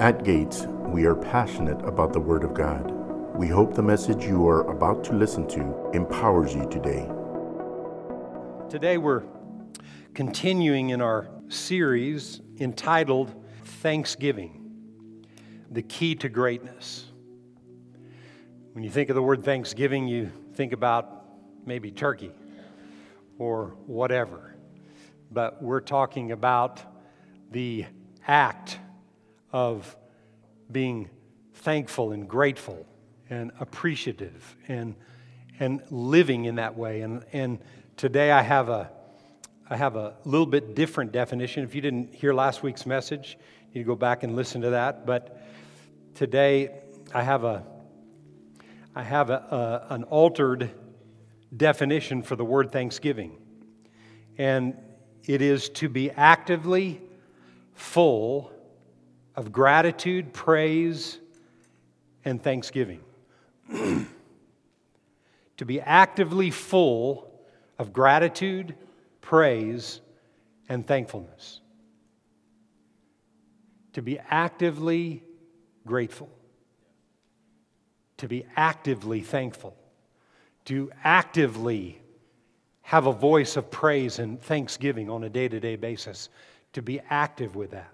At Gates, we are passionate about the Word of God. We hope the message you are about to listen to empowers you today. Today we're continuing in our series entitled Thanksgiving The Key to Greatness. When you think of the word Thanksgiving, you think about maybe turkey or whatever. But we're talking about the act of being thankful and grateful and appreciative and, and living in that way. And, and today I have, a, I have a little bit different definition. If you didn't hear last week's message, you go back and listen to that. But today I have, a, I have a, a, an altered definition for the word thanksgiving. And it is to be actively full of gratitude, praise, and thanksgiving. to be actively full of gratitude, praise, and thankfulness. To be actively grateful. To be actively thankful. To actively have a voice of praise and thanksgiving on a day to day basis. To be active with that.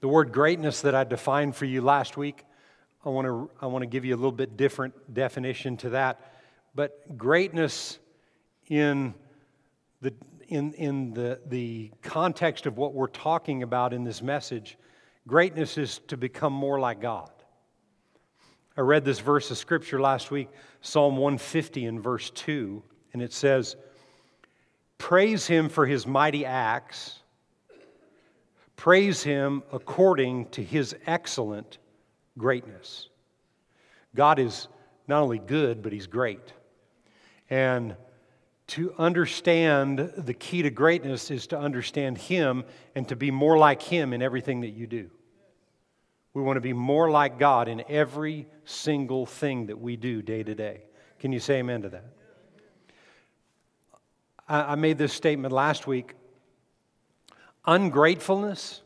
The word greatness that I defined for you last week, I want to, I want to give you a little bit different definition to that. But greatness in the, in, in the, the context of what we're talking about in this message, greatness is to become more like God. I read this verse of scripture last week, Psalm 150 in verse 2, and it says, Praise him for his mighty acts Praise him according to his excellent greatness. God is not only good, but he's great. And to understand the key to greatness is to understand him and to be more like him in everything that you do. We want to be more like God in every single thing that we do day to day. Can you say amen to that? I made this statement last week Ungratefulness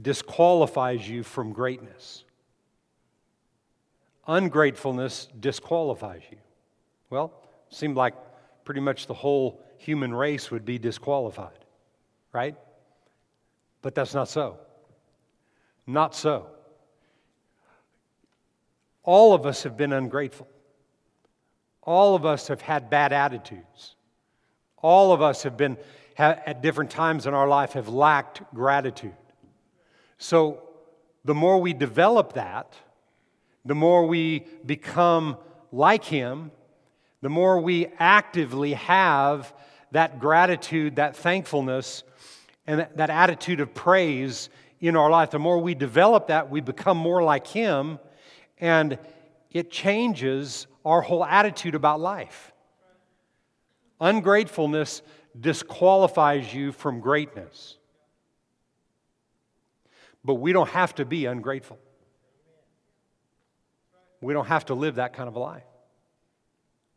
disqualifies you from greatness. Ungratefulness disqualifies you. Well, seemed like pretty much the whole human race would be disqualified, right? But that's not so. Not so. All of us have been ungrateful. All of us have had bad attitudes. All of us have been at different times in our life have lacked gratitude. So the more we develop that, the more we become like Him, the more we actively have that gratitude, that thankfulness, and that attitude of praise in our life, the more we develop that, we become more like Him, and it changes our whole attitude about life. Ungratefulness disqualifies you from greatness. But we don't have to be ungrateful. We don't have to live that kind of a life.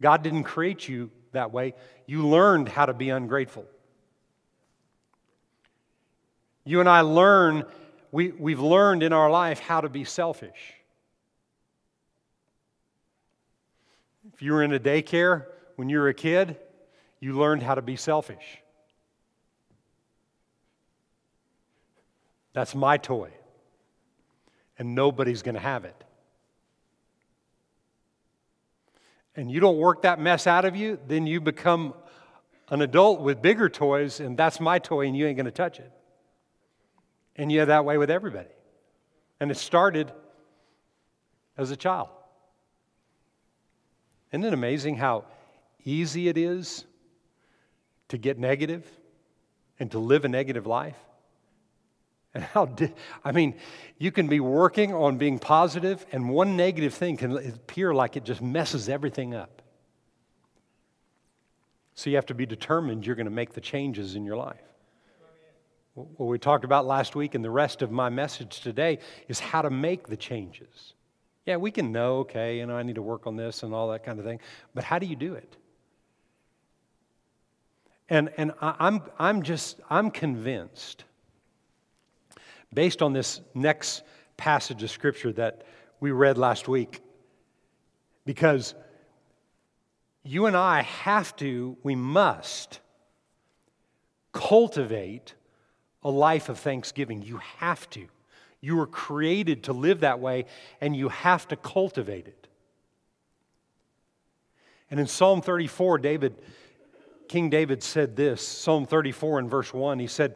God didn't create you that way. You learned how to be ungrateful. You and I learn, we, we've learned in our life how to be selfish. If you were in a daycare when you were a kid, you learned how to be selfish. That's my toy. And nobody's going to have it. And you don't work that mess out of you, then you become an adult with bigger toys, and that's my toy, and you ain't going to touch it. And you're that way with everybody. And it started as a child. Isn't it amazing how easy it is to get negative and to live a negative life? And how, I mean, you can be working on being positive, and one negative thing can appear like it just messes everything up. So you have to be determined you're going to make the changes in your life. What we talked about last week and the rest of my message today is how to make the changes. Yeah, we can know, okay, you know, I need to work on this and all that kind of thing, but how do you do it? And, and I, I'm, I'm just, I'm convinced based on this next passage of Scripture that we read last week. Because you and I have to, we must cultivate a life of thanksgiving. You have to. You were created to live that way, and you have to cultivate it. And in Psalm 34, David, King David said this Psalm 34 and verse 1, he said,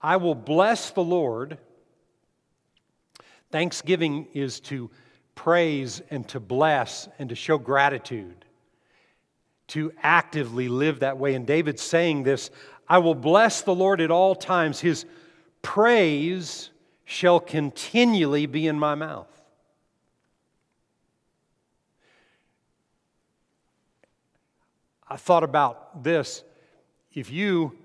I will bless the Lord. Thanksgiving is to praise and to bless and to show gratitude, to actively live that way. And David's saying this I will bless the Lord at all times. His praise shall continually be in my mouth. I thought about this. If you,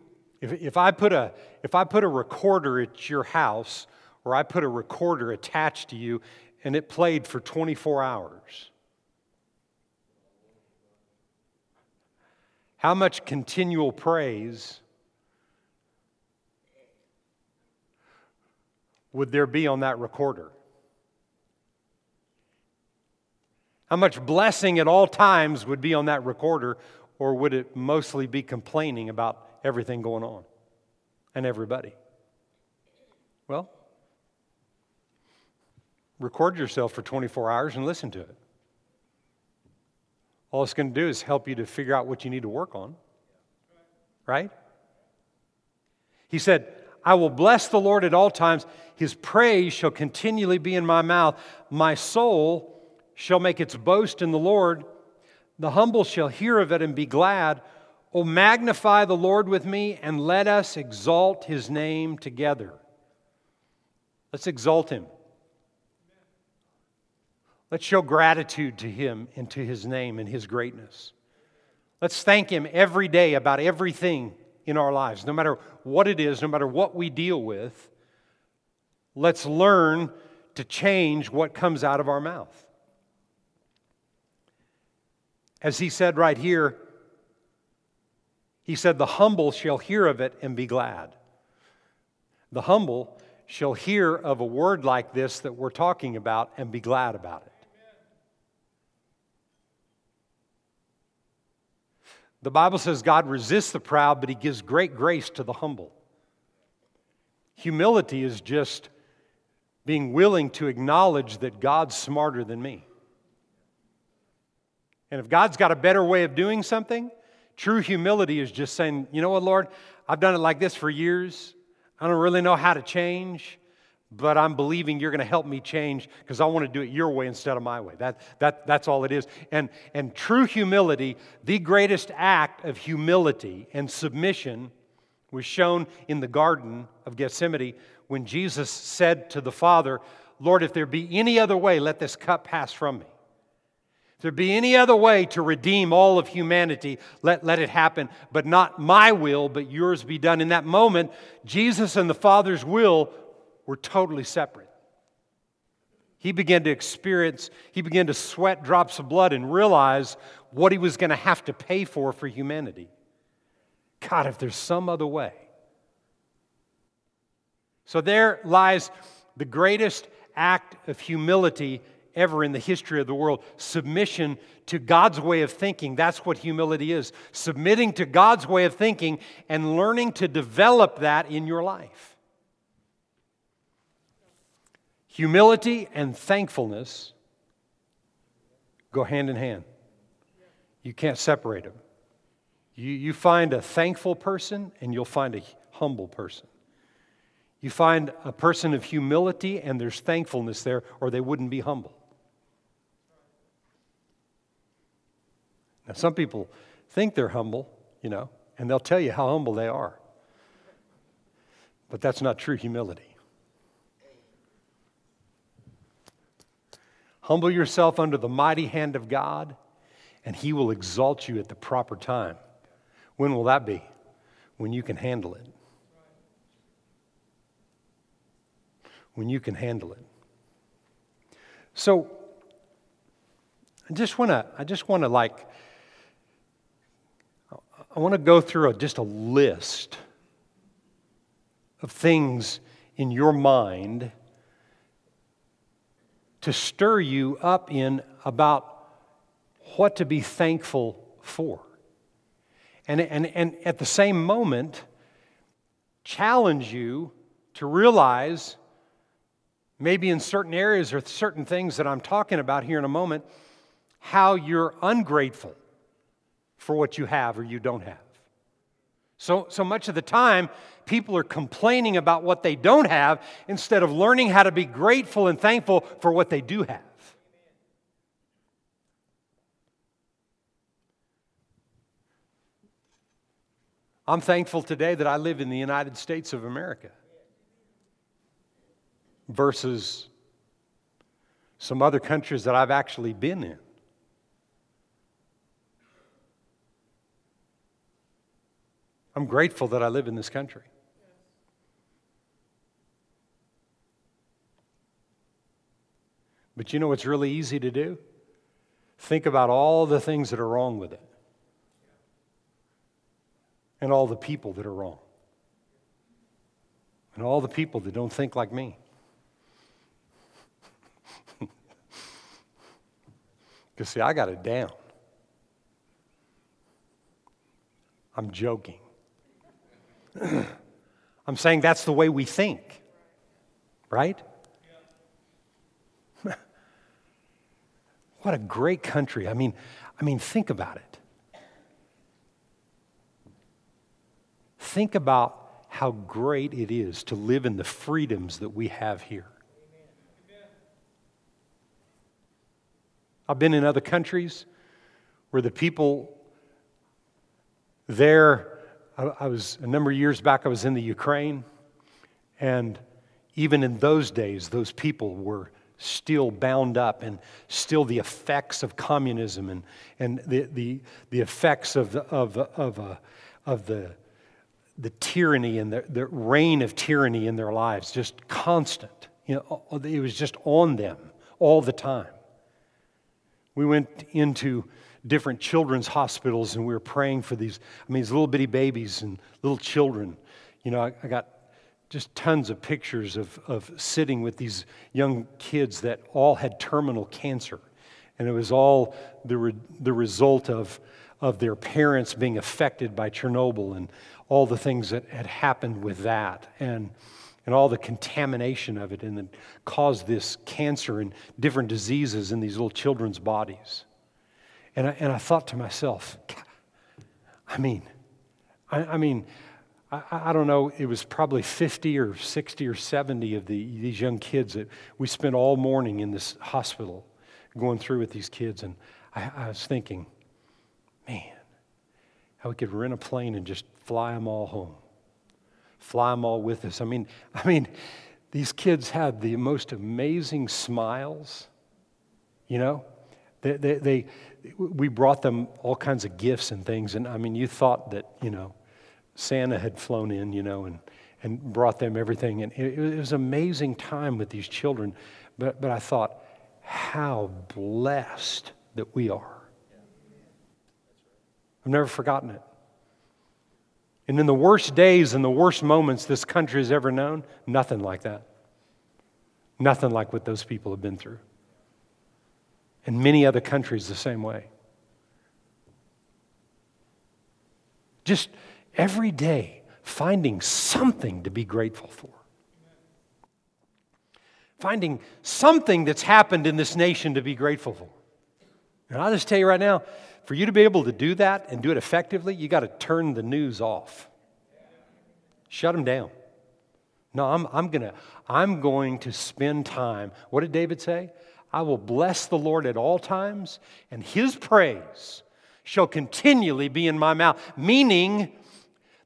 if, if, I put a, if I put a recorder at your house, or I put a recorder attached to you, and it played for 24 hours, how much continual praise would there be on that recorder? How much blessing at all times would be on that recorder, or would it mostly be complaining about everything going on and everybody? Well, record yourself for 24 hours and listen to it. All it's going to do is help you to figure out what you need to work on. Right? He said, I will bless the Lord at all times. His praise shall continually be in my mouth. My soul shall make its boast in the Lord. The humble shall hear of it and be glad. O magnify the Lord with me, and let us exalt his name together. Let's exalt him. Let's show gratitude to him and to his name and his greatness. Let's thank him every day about everything in our lives, no matter what it is, no matter what we deal with. Let's learn to change what comes out of our mouth. As he said right here, he said, The humble shall hear of it and be glad. The humble shall hear of a word like this that we're talking about and be glad about it. The Bible says God resists the proud, but he gives great grace to the humble. Humility is just being willing to acknowledge that God's smarter than me. And if God's got a better way of doing something, true humility is just saying, you know what, Lord, I've done it like this for years. I don't really know how to change, but I'm believing you're going to help me change because I want to do it your way instead of my way. That, that, that's all it is. And, and true humility, the greatest act of humility and submission, was shown in the Garden of Gethsemane when Jesus said to the Father, Lord, if there be any other way, let this cup pass from me. There be any other way to redeem all of humanity, let, let it happen. But not my will, but yours be done. In that moment, Jesus and the Father's will were totally separate. He began to experience, he began to sweat drops of blood and realize what he was going to have to pay for for humanity. God, if there's some other way. So there lies the greatest act of humility ever in the history of the world. Submission to God's way of thinking. That's what humility is. Submitting to God's way of thinking and learning to develop that in your life. Humility and thankfulness go hand in hand. You can't separate them. You, you find a thankful person and you'll find a humble person. You find a person of humility and there's thankfulness there, or they wouldn't be humble. Now, some people think they're humble, you know, and they'll tell you how humble they are. But that's not true humility. Humble yourself under the mighty hand of God, and He will exalt you at the proper time. When will that be? When you can handle it. When you can handle it. So, I just want to, I just want to like I want to go through a, just a list of things in your mind to stir you up in about what to be thankful for. And, and, and at the same moment, challenge you to realize, maybe in certain areas or certain things that I'm talking about here in a moment, how you're ungrateful for what you have or you don't have. So, so much of the time, people are complaining about what they don't have instead of learning how to be grateful and thankful for what they do have. I'm thankful today that I live in the United States of America versus some other countries that I've actually been in. I'm grateful that I live in this country. But you know what's really easy to do? Think about all the things that are wrong with it and all the people that are wrong and all the people that don't think like me. Because, see, I got it down. I'm joking. I'm saying that's the way we think, right? what a great country. I mean, I mean, think about it. Think about how great it is to live in the freedoms that we have here. I've been in other countries where the people there I, was, a number of years back, I was in the Ukraine, and even in those days, those people were still bound up and still the effects of communism and, and the, the, the effects of, the, of, of, uh, of the, the tyranny and the, the reign of tyranny in their lives, just constant. You know, it was just on them all the time. We went into different children's hospitals and we were praying for these, I mean, these little bitty babies and little children. You know, I, I got just tons of pictures of, of sitting with these young kids that all had terminal cancer. And it was all the, re, the result of, of their parents being affected by Chernobyl and all the things that had happened with that. And, and all the contamination of it and that caused this cancer and different diseases in these little children's bodies. And I, and I thought to myself, I mean, I, I mean, I, I, don't know, it was probably 50 or 60 or 70 of the, these young kids that we spent all morning in this hospital going through with these kids. And I, I was thinking, man, how we could rent a plane and just fly them all home, fly them all with us. I mean, I mean, these kids had the most amazing smiles, you know? They, they, they, we brought them all kinds of gifts and things. And I mean, you thought that, you know, Santa had flown in, you know, and, and brought them everything. And it, it was an amazing time with these children. But, but I thought, how blessed that we are. I've never forgotten it. And in the worst days and the worst moments this country has ever known, nothing like that. Nothing like what those people have been through and many other countries the same way. Just every day finding something to be grateful for. Finding something that's happened in this nation to be grateful for. And I'll just tell you right now, for you to be able to do that and do it effectively, you got to turn the news off. Shut them down. No, I'm, I'm, gonna, I'm going to spend time. What did David say? I will bless the Lord at all times, and his praise shall continually be in my mouth. Meaning,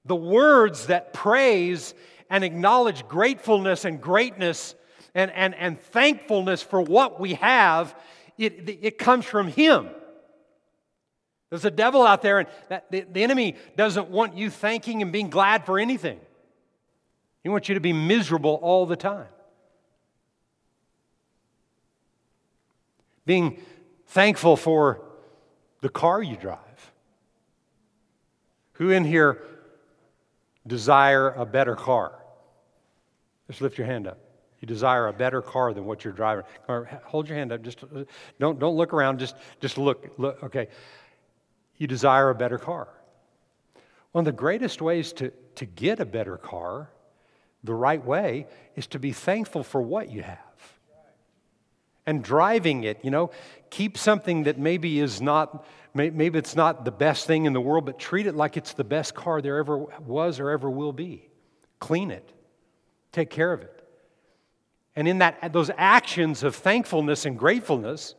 the words that praise and acknowledge gratefulness and greatness and, and, and thankfulness for what we have, it, it comes from him. There's a devil out there, and that, the, the enemy doesn't want you thanking and being glad for anything. He wants you to be miserable all the time. Being thankful for the car you drive. Who in here desire a better car? Just lift your hand up. You desire a better car than what you're driving. Hold your hand up. Just uh, don't, don't look around. Just, just look, look. Okay. You desire a better car. One of the greatest ways to, to get a better car, the right way, is to be thankful for what you have. And driving it, you know, keep something that maybe is not, maybe it's not the best thing in the world, but treat it like it's the best car there ever was or ever will be. Clean it, take care of it. And in that, those actions of thankfulness and gratefulness,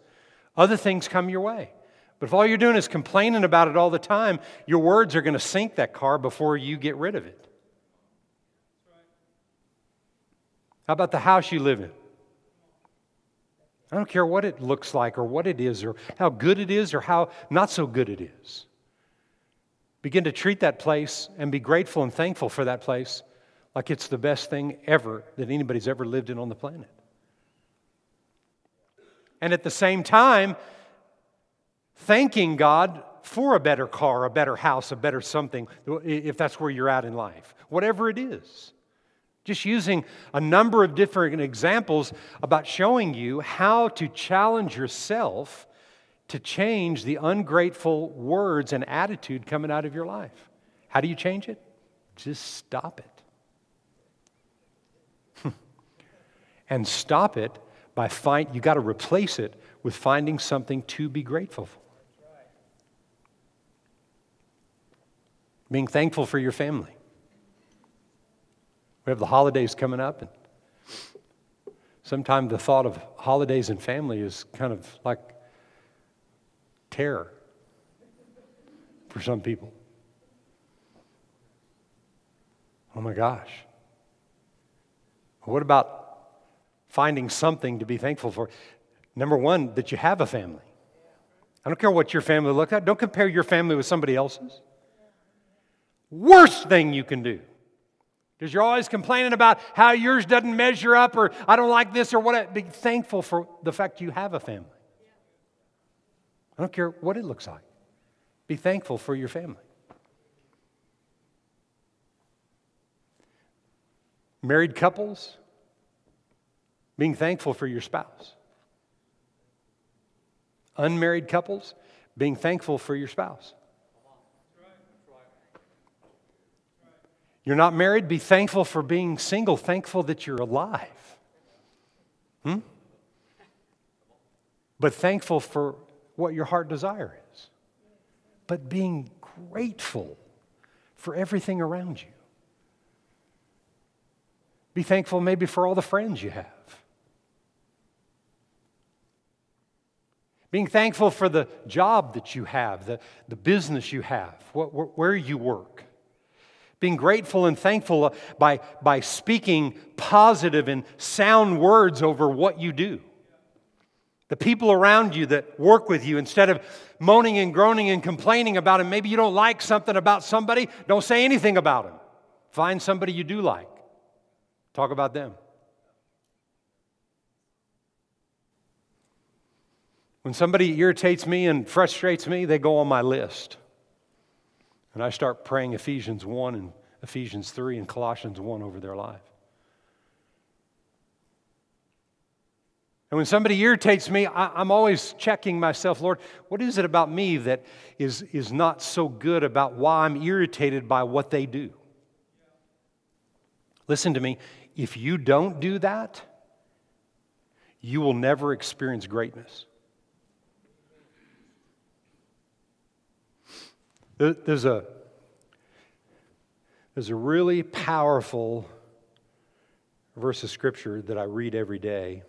other things come your way. But if all you're doing is complaining about it all the time, your words are going to sink that car before you get rid of it. How about the house you live in? I don't care what it looks like or what it is or how good it is or how not so good it is. Begin to treat that place and be grateful and thankful for that place like it's the best thing ever that anybody's ever lived in on the planet. And at the same time, thanking God for a better car, a better house, a better something, if that's where you're at in life, whatever it is. Just using a number of different examples about showing you how to challenge yourself to change the ungrateful words and attitude coming out of your life. How do you change it? Just stop it. and stop it by find you got to replace it with finding something to be grateful for. Being thankful for your family. We have the holidays coming up, and sometimes the thought of holidays and family is kind of like terror for some people. Oh my gosh. What about finding something to be thankful for. Number one, that you have a family. I don't care what your family looks like. Don't compare your family with somebody else's. Worst thing you can do. Because you're always complaining about how yours doesn't measure up or I don't like this or what. Be thankful for the fact you have a family. I don't care what it looks like. Be thankful for your family. Married couples, being thankful for your spouse. Unmarried couples, being thankful for your spouse. You're not married, be thankful for being single, thankful that you're alive. Hmm? But thankful for what your heart desire is. But being grateful for everything around you. Be thankful maybe for all the friends you have. Being thankful for the job that you have, the, the business you have, what, where you work. Being grateful and thankful uh, by, by speaking positive and sound words over what you do. The people around you that work with you, instead of moaning and groaning and complaining about them, maybe you don't like something about somebody, don't say anything about them. Find somebody you do like, talk about them. When somebody irritates me and frustrates me, they go on my list. And I start praying Ephesians 1 and Ephesians 3 and Colossians 1 over their life. And when somebody irritates me, I, am always checking myself, Lord, what is it about me that is, is not so good about why I'm irritated by what they do? Listen to me. If you don't do that, you will never experience greatness. There's a, there's a really powerful verse of scripture that I read every day.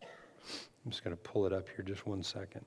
I'm just going to pull it up here just one second.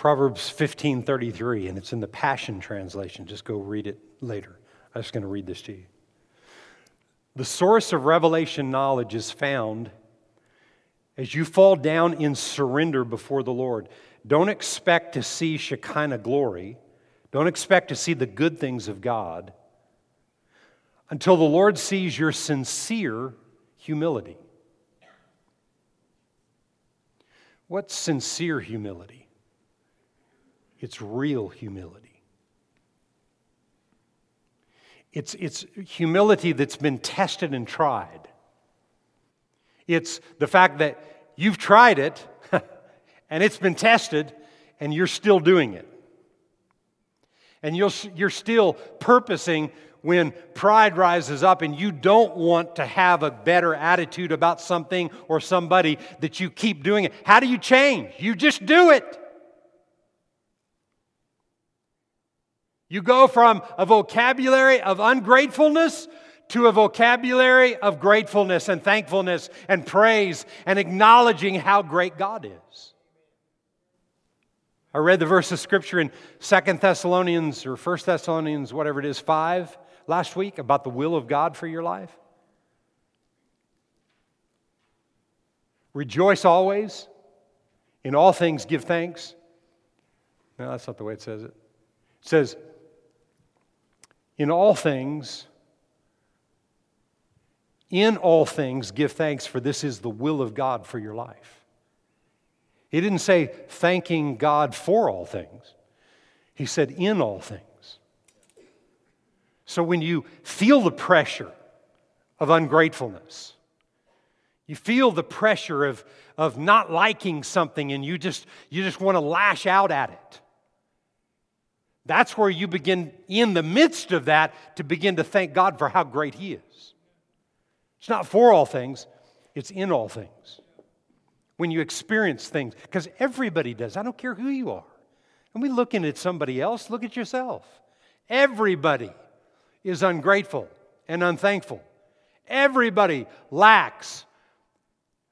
Proverbs 15:33 and it's in the Passion translation. Just go read it later. I'm just going to read this to you. The source of revelation knowledge is found as you fall down in surrender before the Lord, don't expect to see Shekinah glory. Don't expect to see the good things of God until the Lord sees your sincere humility. What's sincere humility? It's real humility. It's, it's humility that's been tested and tried. It's the fact that you've tried it and it's been tested and you're still doing it. And you're, you're still purposing when pride rises up and you don't want to have a better attitude about something or somebody that you keep doing it. How do you change? You just do it. You go from a vocabulary of ungratefulness to a vocabulary of gratefulness and thankfulness and praise and acknowledging how great God is. I read the verse of scripture in Second Thessalonians or First Thessalonians, whatever it is, 5 last week about the will of God for your life. Rejoice always. In all things, give thanks. No, that's not the way it says it. It says, In all things, in all things, give thanks, for this is the will of God for your life. He didn't say thanking God for all things, he said in all things. So when you feel the pressure of ungratefulness, you feel the pressure of, of not liking something and you just, you just want to lash out at it. That's where you begin, in the midst of that, to begin to thank God for how great He is. It's not for all things, it's in all things. When you experience things, because everybody does, I don't care who you are. And we looking at somebody else, look at yourself. Everybody is ungrateful and unthankful. Everybody lacks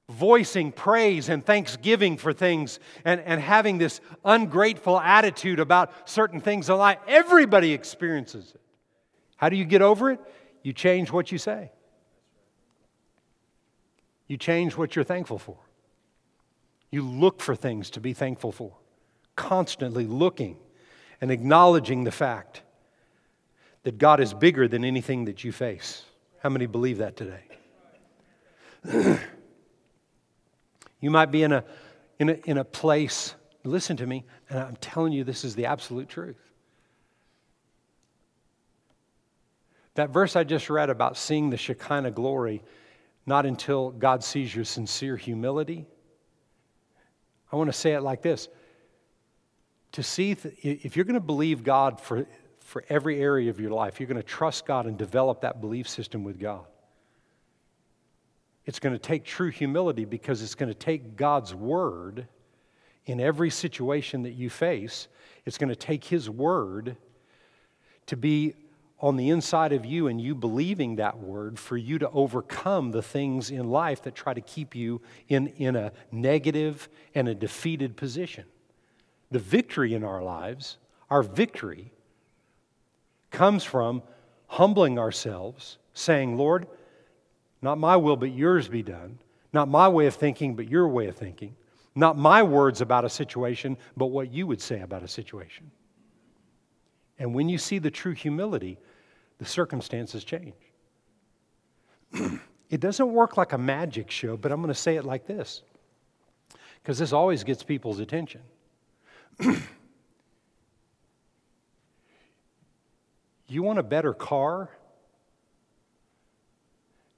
voicing praise and thanksgiving for things and, and having this ungrateful attitude about certain things in life. Everybody experiences it. How do you get over it? You change what you say, you change what you're thankful for. You look for things to be thankful for, constantly looking and acknowledging the fact that God is bigger than anything that you face. How many believe that today? you might be in a, in, a, in a place, listen to me, and I'm telling you this is the absolute truth. That verse I just read about seeing the Shekinah glory, not until God sees your sincere humility. I want to say it like this to see, if you're going to believe God for for every area of your life. You're going to trust God and develop that belief system with God. It's going to take true humility because it's going to take God's word in every situation that you face. It's going to take His word to be on the inside of you and you believing that word for you to overcome the things in life that try to keep you in, in a negative and a defeated position. The victory in our lives, our victory, comes from humbling ourselves, saying, Lord, not my will, but yours be done. Not my way of thinking, but your way of thinking. Not my words about a situation, but what you would say about a situation. And when you see the true humility, the circumstances change. it doesn't work like a magic show, but I'm going to say it like this because this always gets people's attention. You want a better car?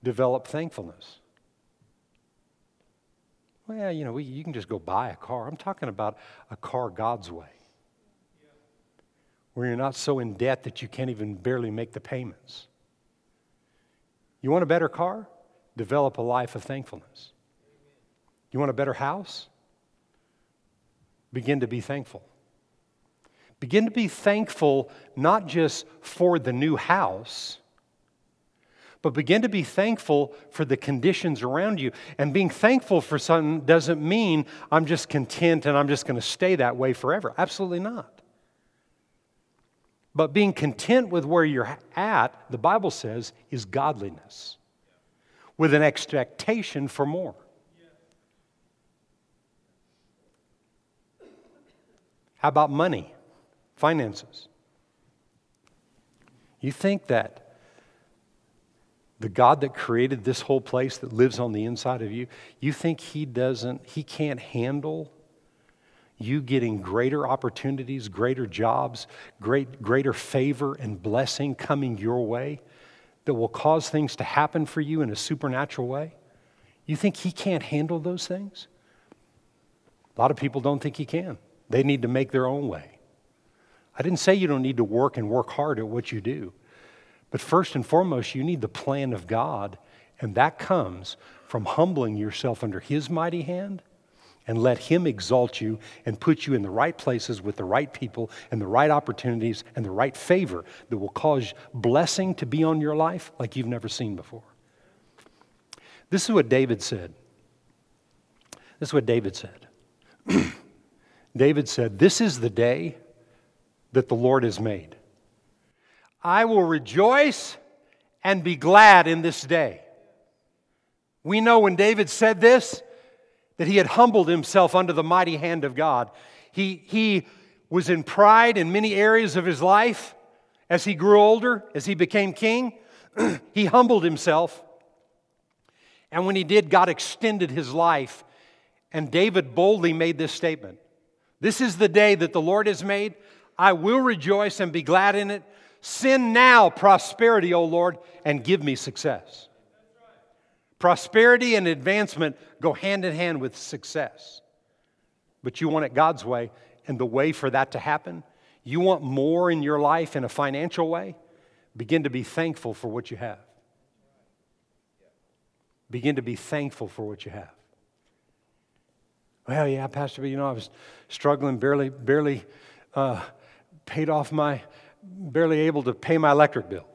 Develop thankfulness. Well, you know, we, you can just go buy a car. I'm talking about a car God's way, where you're not so in debt that you can't even barely make the payments. You want a better car? Develop a life of thankfulness. You want a better house? Begin to be thankful. Begin to be thankful not just for the new house, but begin to be thankful for the conditions around you. And being thankful for something doesn't mean I'm just content and I'm just going to stay that way forever. Absolutely not. But being content with where you're at, the Bible says, is godliness with an expectation for more. How about money, finances? You think that the God that created this whole place that lives on the inside of you, you think He doesn't, He can't handle you getting greater opportunities, greater jobs, great, greater favor and blessing coming your way that will cause things to happen for you in a supernatural way? You think He can't handle those things? A lot of people don't think He can. They need to make their own way. I didn't say you don't need to work and work hard at what you do. But first and foremost, you need the plan of God, and that comes from humbling yourself under His mighty hand and let Him exalt you and put you in the right places with the right people and the right opportunities and the right favor that will cause blessing to be on your life like you've never seen before. This is what David said. This is what David said. David said, This is the day that the Lord has made. I will rejoice and be glad in this day. We know when David said this, that he had humbled himself under the mighty hand of God. He, he was in pride in many areas of his life. As he grew older, as he became king, he humbled himself. And when he did, God extended his life. And David boldly made this statement This is the day that the Lord has made. I will rejoice and be glad in it. Send now prosperity, O Lord, and give me success. Prosperity and advancement go hand in hand with success. But you want it God's way, and the way for that to happen, you want more in your life in a financial way, begin to be thankful for what you have. Begin to be thankful for what you have. Well, yeah, Pastor, but you know, I was struggling, barely, barely uh, paid off my, barely able to pay my electric bill.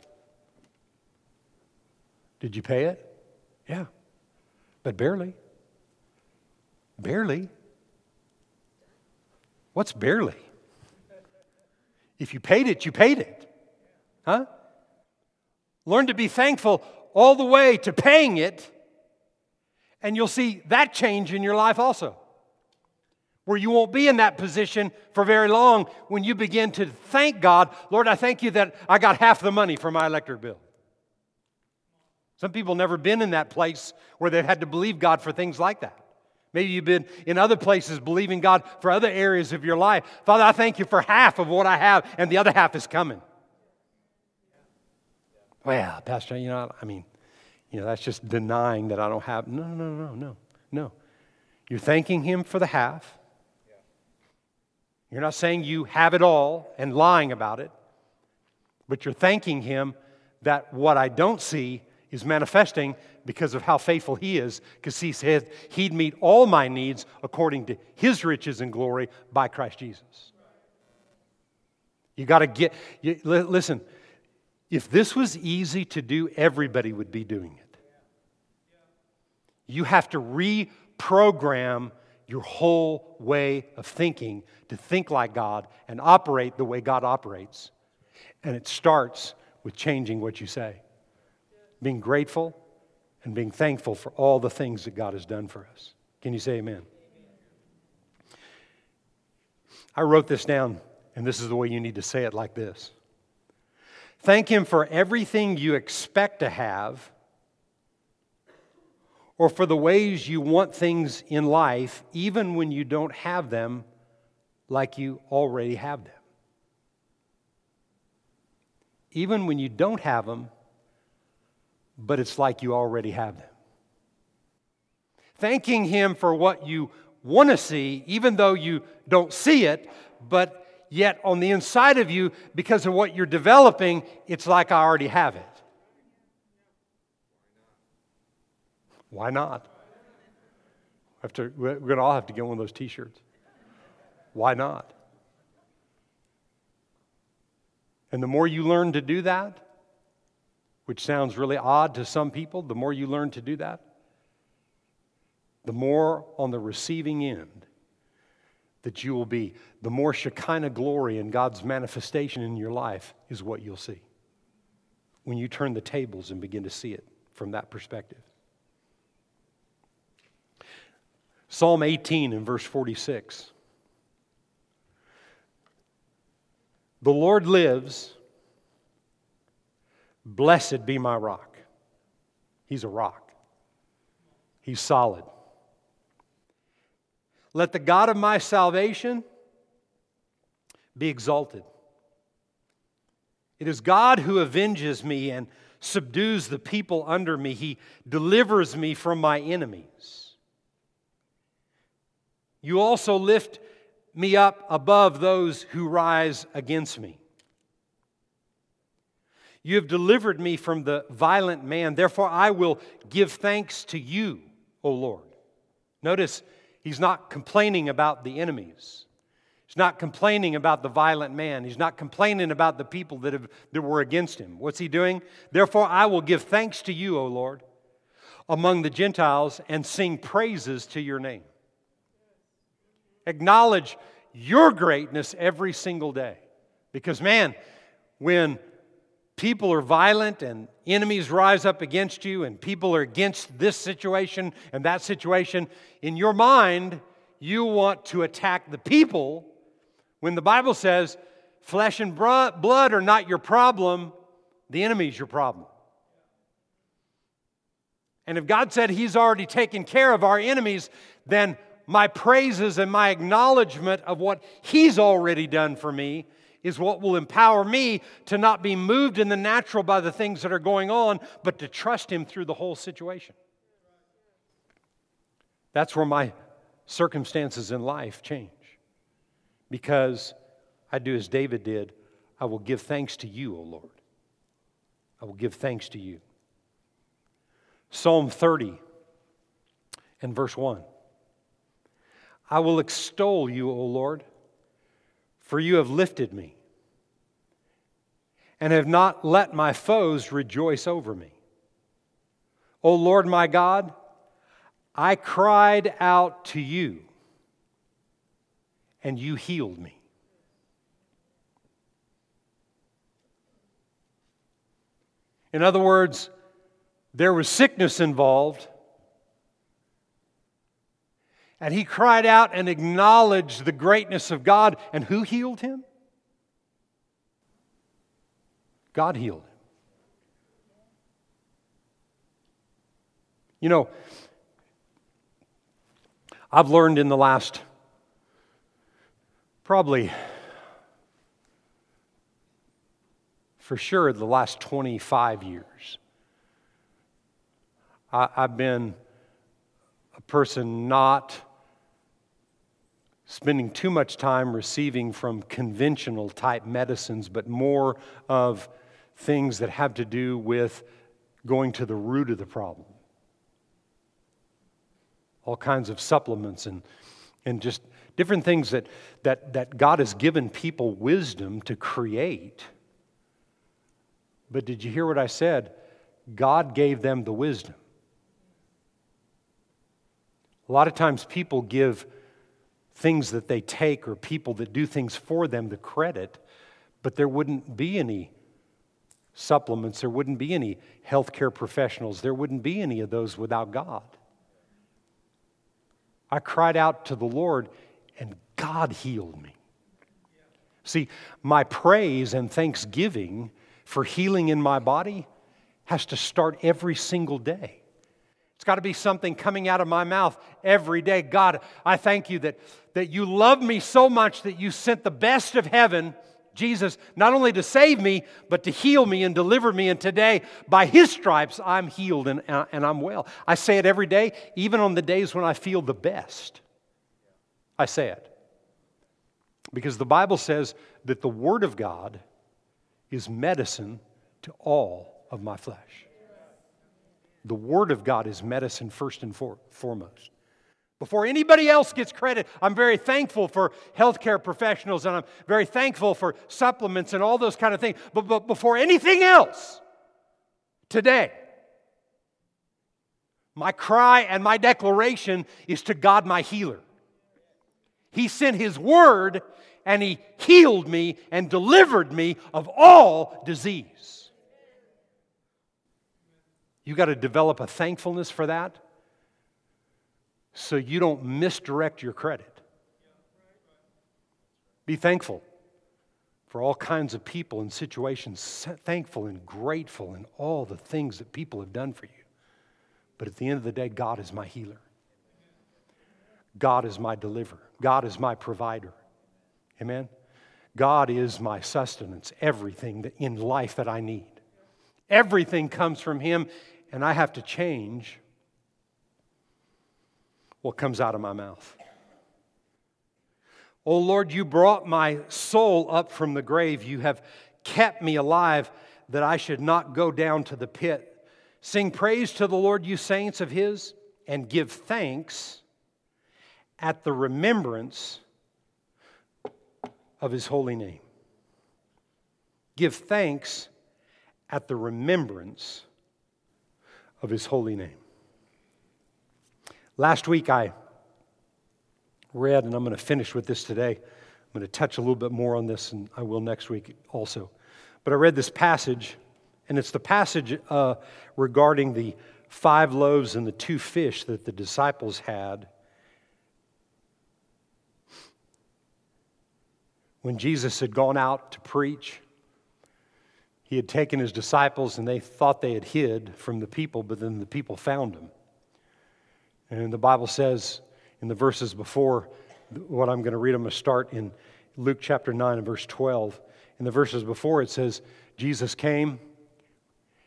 Did you pay it? Yeah, but barely. Barely. What's barely? If you paid it, you paid it. Huh? Learn to be thankful all the way to paying it, and you'll see that change in your life also where you won't be in that position for very long when you begin to thank God, Lord, I thank you that I got half the money for my electric bill. Some people never been in that place where they've had to believe God for things like that. Maybe you've been in other places believing God for other areas of your life. Father, I thank you for half of what I have, and the other half is coming. Well, Pastor, you know, I mean, you know, that's just denying that I don't have. No, no, no, no, no. You're thanking Him for the half, you're not saying you have it all and lying about it, but you're thanking Him that what I don't see is manifesting because of how faithful He is, because He said He'd meet all my needs according to His riches and glory by Christ Jesus. You got to get, you, listen, if this was easy to do, everybody would be doing it. You have to reprogram your whole way of thinking to think like God and operate the way God operates. And it starts with changing what you say, being grateful and being thankful for all the things that God has done for us. Can you say amen? I wrote this down, and this is the way you need to say it like this Thank Him for everything you expect to have or for the ways you want things in life, even when you don't have them like you already have them. Even when you don't have them, but it's like you already have them. Thanking Him for what you want to see, even though you don't see it, but yet on the inside of you, because of what you're developing, it's like I already have it. Why not? After, we're going to all have to get one of those t shirts. Why not? And the more you learn to do that, which sounds really odd to some people, the more you learn to do that, the more on the receiving end that you will be, the more Shekinah glory and God's manifestation in your life is what you'll see when you turn the tables and begin to see it from that perspective. Psalm 18 and verse 46. The Lord lives. Blessed be my rock. He's a rock, He's solid. Let the God of my salvation be exalted. It is God who avenges me and subdues the people under me. He delivers me from my enemies. You also lift me up above those who rise against me. You have delivered me from the violent man. Therefore, I will give thanks to you, O Lord. Notice he's not complaining about the enemies. He's not complaining about the violent man. He's not complaining about the people that, have, that were against him. What's he doing? Therefore, I will give thanks to you, O Lord, among the Gentiles and sing praises to your name. Acknowledge your greatness every single day. Because, man, when people are violent and enemies rise up against you and people are against this situation and that situation, in your mind, you want to attack the people when the Bible says flesh and blood are not your problem, the enemy is your problem. And if God said He's already taken care of our enemies, then my praises and my acknowledgement of what He's already done for me is what will empower me to not be moved in the natural by the things that are going on, but to trust Him through the whole situation. That's where my circumstances in life change. Because I do as David did I will give thanks to you, O Lord. I will give thanks to you. Psalm 30 and verse 1. I will extol you, O Lord, for you have lifted me and have not let my foes rejoice over me. O Lord my God, I cried out to you, and you healed me. In other words, there was sickness involved and he cried out and acknowledged the greatness of God. And who healed him? God healed him. You know, I've learned in the last probably for sure the last 25 years. I, have been a person not spending too much time receiving from conventional type medicines, but more of things that have to do with going to the root of the problem. All kinds of supplements and, and just different things that, that, that God has given people wisdom to create. But did you hear what I said? God gave them the wisdom. A lot of times people give things that they take or people that do things for them the credit, but there wouldn't be any supplements, there wouldn't be any healthcare professionals, there wouldn't be any of those without God. I cried out to the Lord, and God healed me. See, my praise and thanksgiving for healing in my body has to start every single day. It's got to be something coming out of my mouth every day. God, I thank you that, that you love me so much that you sent the best of heaven, Jesus, not only to save me, but to heal me and deliver me. And today, by his stripes, I'm healed and, uh, and I'm well. I say it every day, even on the days when I feel the best. I say it. Because the Bible says that the Word of God is medicine to all of my flesh. The Word of God is medicine first and for, foremost. Before anybody else gets credit, I'm very thankful for healthcare professionals and I'm very thankful for supplements and all those kind of things. But, but before anything else, today, my cry and my declaration is to God, my healer. He sent His word and He healed me and delivered me of all disease. You got to develop a thankfulness for that so you don't misdirect your credit. Be thankful for all kinds of people and situations, thankful and grateful in all the things that people have done for you. But at the end of the day, God is my healer. God is my deliverer. God is my provider. Amen? God is my sustenance, everything that in life that I need. Everything comes from Him, and I have to change what comes out of my mouth. Oh Lord, you brought my soul up from the grave. You have kept me alive that I should not go down to the pit. Sing praise to the Lord, you saints of His, and give thanks at the remembrance of His holy name. Give thanks at the remembrance of His holy name. Last week I read, and I'm going to finish with this today. I'm going to touch a little bit more on this, and I will next week also. But I read this passage, and it's the passage uh, regarding the five loaves and the two fish that the disciples had when Jesus had gone out to preach. He had taken his disciples, and they thought they had hid from the people, but then the people found him. And the Bible says in the verses before what I'm going to read, I'm going to start in Luke chapter 9 and verse 12. In the verses before, it says, Jesus came.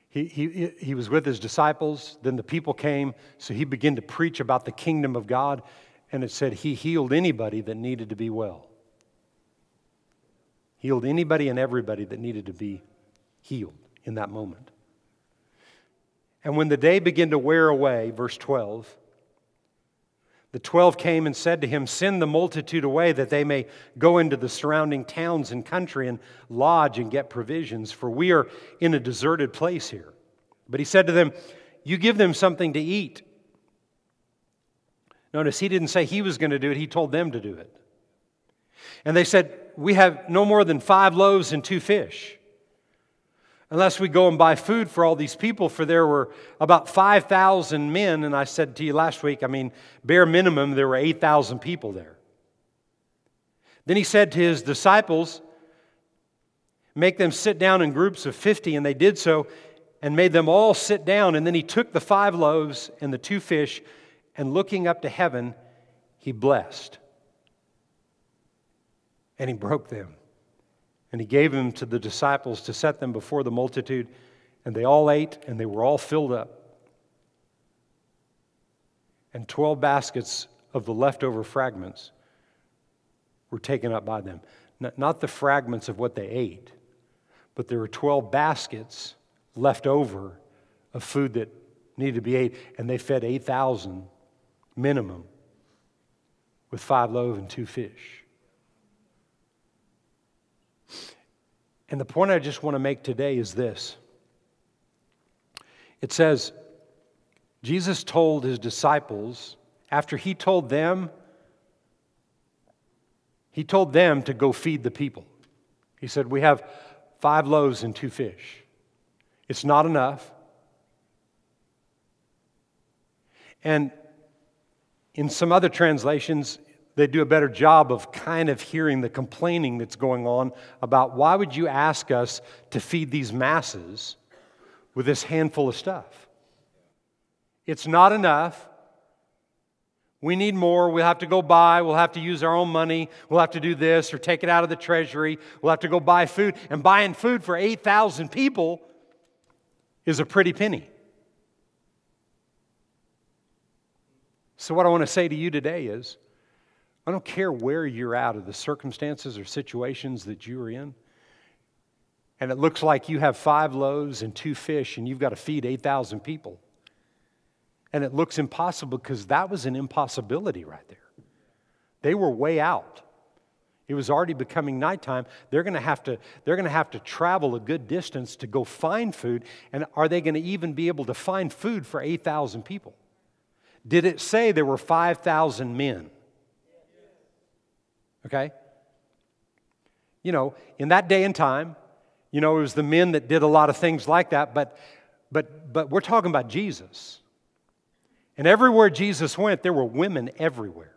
He, he, he was with his disciples. Then the people came. So he began to preach about the kingdom of God. And it said he healed anybody that needed to be well. Healed anybody and everybody that needed to be healed in that moment. And when the day began to wear away, verse 12, the twelve came and said to him, Send the multitude away that they may go into the surrounding towns and country and lodge and get provisions, for we are in a deserted place here. But he said to them, You give them something to eat. Notice he didn't say he was going to do it, he told them to do it. And they said, We have no more than five loaves and two fish unless we go and buy food for all these people, for there were about 5,000 men. And I said to you last week, I mean, bare minimum, there were 8,000 people there. Then he said to his disciples, Make them sit down in groups of 50. And they did so and made them all sit down. And then he took the five loaves and the two fish, and looking up to heaven, he blessed. And he broke them and he gave them to the disciples to set them before the multitude, and they all ate, and they were all filled up. And 12 baskets of the leftover fragments were taken up by them. Not the fragments of what they ate, but there were 12 baskets left over of food that needed to be ate, and they fed 8,000 minimum with five loaves and two fish. And the point I just want to make today is this it says, Jesus told his disciples, after he told them, he told them to go feed the people. He said, We have five loaves and two fish. It's not enough. And in some other translations, they do a better job of kind of hearing the complaining that's going on about why would you ask us to feed these masses with this handful of stuff? It's not enough. We need more. We'll have to go buy. We'll have to use our own money. We'll have to do this or take it out of the treasury. We'll have to go buy food. And buying food for 8,000 people is a pretty penny. So, what I want to say to you today is I don't care where you're at of the circumstances or situations that you are in. And it looks like you have five loaves and two fish, and you've got to feed 8,000 people. And it looks impossible because that was an impossibility right there. They were way out. It was already becoming nighttime. They're going to have to they're going to have to travel a good distance to go find food and are they going to even be able to find food for 8,000 people? Did it say there were 5,000 men? Okay? You know, in that day and time, you know, it was the men that did a lot of things like that, but but but we're talking about Jesus. And everywhere Jesus went, there were women everywhere.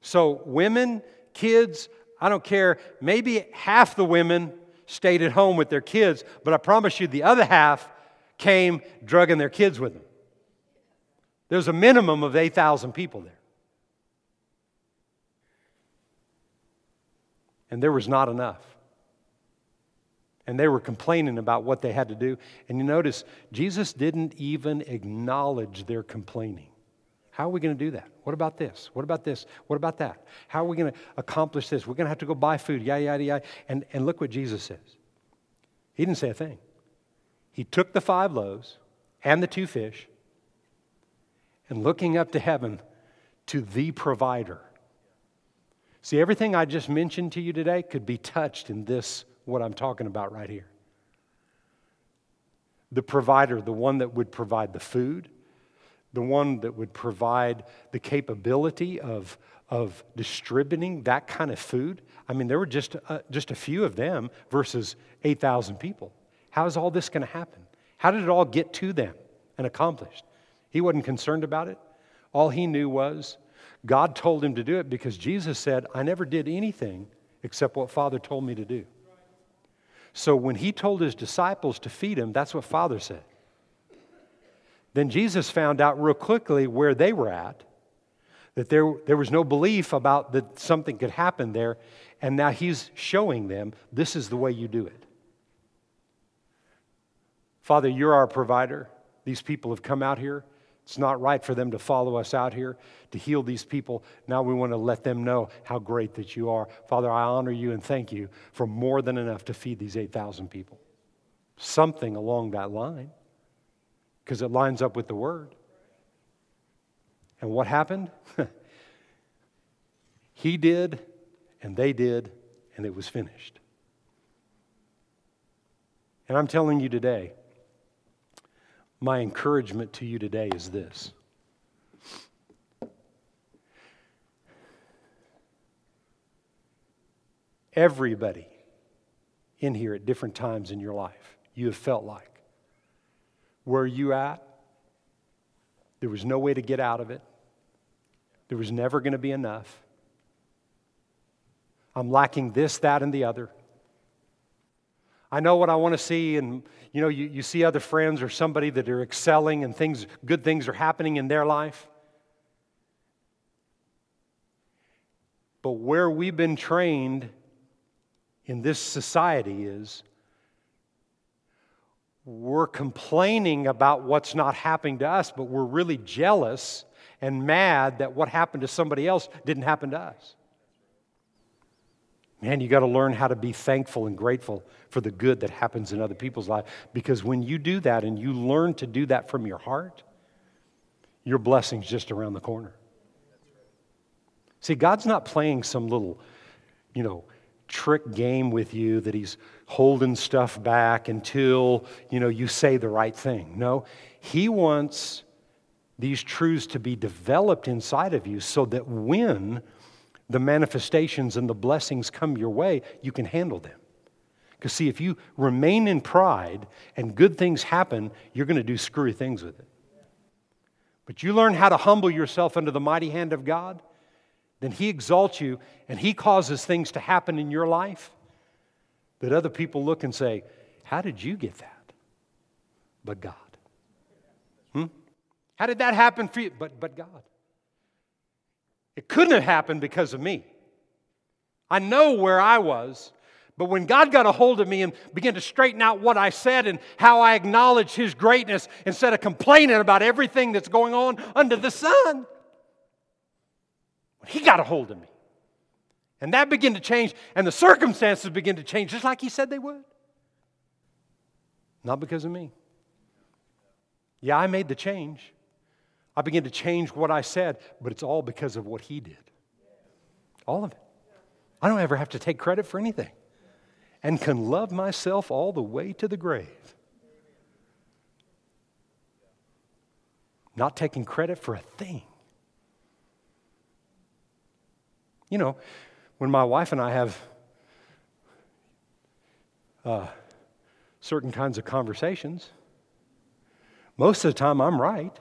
So women, kids, I don't care, maybe half the women stayed at home with their kids, but I promise you the other half came drugging their kids with them. There's a minimum of 8,000 people there. And there was not enough. And they were complaining about what they had to do. And you notice, Jesus didn't even acknowledge their complaining. How are we going to do that? What about this? What about this? What about that? How are we going to accomplish this? We're going to have to go buy food, yada, yada, yada. And, and look what Jesus says. He didn't say a thing. He took the five loaves and the two fish, and looking up to heaven to the provider. See, everything I just mentioned to you today could be touched in this, what I'm talking about right here. The provider, the one that would provide the food, the one that would provide the capability of, of distributing that kind of food. I mean, there were just, uh, just a few of them versus 8,000 people. How is all this going to happen? How did it all get to them and accomplished? He wasn't concerned about it. All he knew was God told him to do it because Jesus said, I never did anything except what Father told me to do. So when he told his disciples to feed him, that's what Father said. Then Jesus found out real quickly where they were at, that there, there was no belief about that something could happen there, and now he's showing them this is the way you do it. Father, you're our provider. These people have come out here. It's not right for them to follow us out here to heal these people. Now we want to let them know how great that you are. Father, I honor you and thank you for more than enough to feed these 8,000 people. Something along that line because it lines up with the word. And what happened? he did, and they did, and it was finished. And I'm telling you today, my encouragement to you today is this. Everybody in here at different times in your life, you have felt like where you at? There was no way to get out of it. There was never going to be enough. I'm lacking this, that, and the other. I know what I want to see, and you know, you, you see other friends or somebody that are excelling and things, good things are happening in their life. But where we've been trained in this society is we're complaining about what's not happening to us, but we're really jealous and mad that what happened to somebody else didn't happen to us. Man, you got to learn how to be thankful and grateful for the good that happens in other people's lives because when you do that and you learn to do that from your heart, your blessing's just around the corner. See, God's not playing some little, you know, trick game with you that he's holding stuff back until you know you say the right thing no he wants these truths to be developed inside of you so that when the manifestations and the blessings come your way you can handle them because see if you remain in pride and good things happen you're going to do screwy things with it but you learn how to humble yourself under the mighty hand of god then He exalts you and He causes things to happen in your life that other people look and say, How did you get that? But God. Hmm? How did that happen for you? But, but God. Couldn't have happened because of me. I know where I was, but when God got a hold of me and began to straighten out what I said and how I acknowledged His greatness instead of complaining about everything that's going on under the sun, he got a hold of me. And that began to change, and the circumstances began to change just like he said they would. Not because of me. Yeah, I made the change. I began to change what I said, but it's all because of what he did. All of it. I don't ever have to take credit for anything and can love myself all the way to the grave. Not taking credit for a thing. You know, when my wife and I have uh, certain kinds of conversations, most of the time I'm right,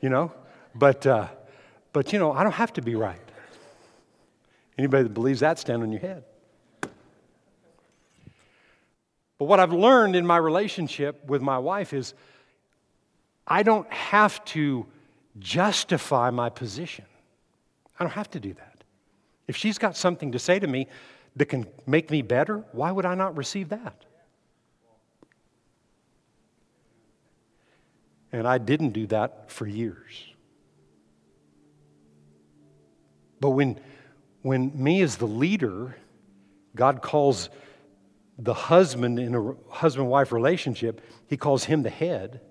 you know, but, uh, but you know, I don't have to be right. Anybody that believes that, stand on your head. But what I've learned in my relationship with my wife is I don't have to justify my position. I don't have to do that. If she's got something to say to me that can make me better, why would I not receive that? And I didn't do that for years. But when, when me as the leader, God calls the husband in a husband wife relationship, he calls him the head.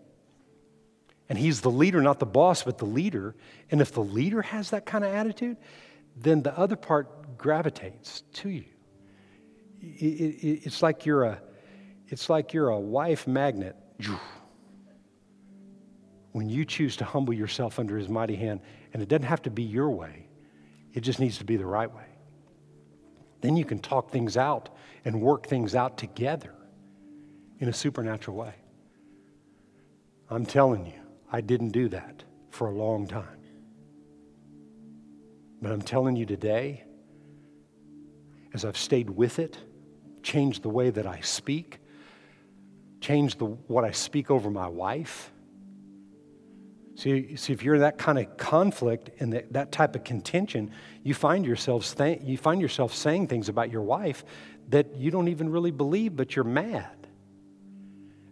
And he's the leader, not the boss, but the leader. And if the leader has that kind of attitude, then the other part gravitates to you. It, it, it's like you're a, it's like you're a wife magnet. When you choose to humble yourself under his mighty hand, and it doesn't have to be your way, it just needs to be the right way. Then you can talk things out and work things out together in a supernatural way. I'm telling you, I didn't do that for a long time. But I'm telling you today, as I've stayed with it, changed the way that I speak, changed the, what I speak over my wife. See, see, if you're that kind of conflict and that, that type of contention, you find, yourself th- you find yourself saying things about your wife that you don't even really believe, but you're mad.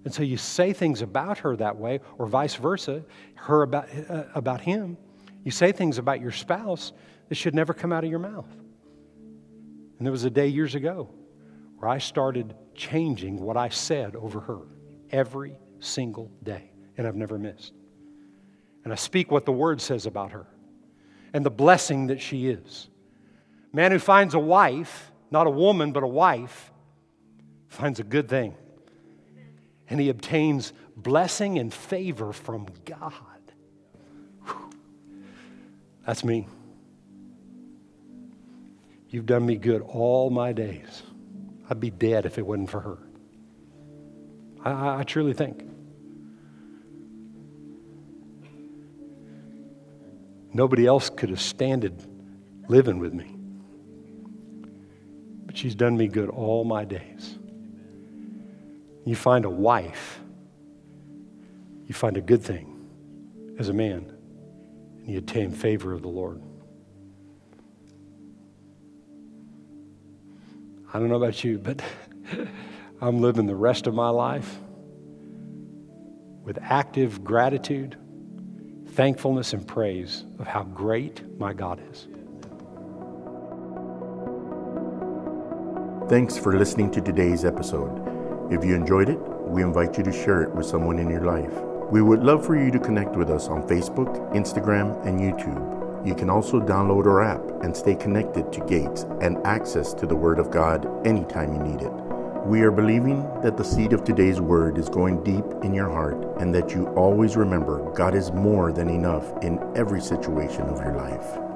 And so you say things about her that way, or vice versa, her about, uh, about him. You say things about your spouse that should never come out of your mouth. And there was a day years ago where I started changing what I said over her every single day, and I've never missed. And I speak what the Word says about her and the blessing that she is. Man who finds a wife, not a woman, but a wife, finds a good thing. And he obtains blessing and favor from God. Whew. That's me. You've done me good all my days. I'd be dead if it wasn't for her. I, I truly think. Nobody else could have standed living with me. But she's done me good all my days. You find a wife, you find a good thing as a man, and you obtain favor of the Lord. I don't know about you, but I'm living the rest of my life with active gratitude, thankfulness, and praise of how great my God is. Thanks for listening to today's episode. If you enjoyed it, we invite you to share it with someone in your life. We would love for you to connect with us on Facebook, Instagram, and YouTube. You can also download our app and stay connected to Gates and access to the Word of God anytime you need it. We are believing that the seed of today's word is going deep in your heart and that you always remember God is more than enough in every situation of your life.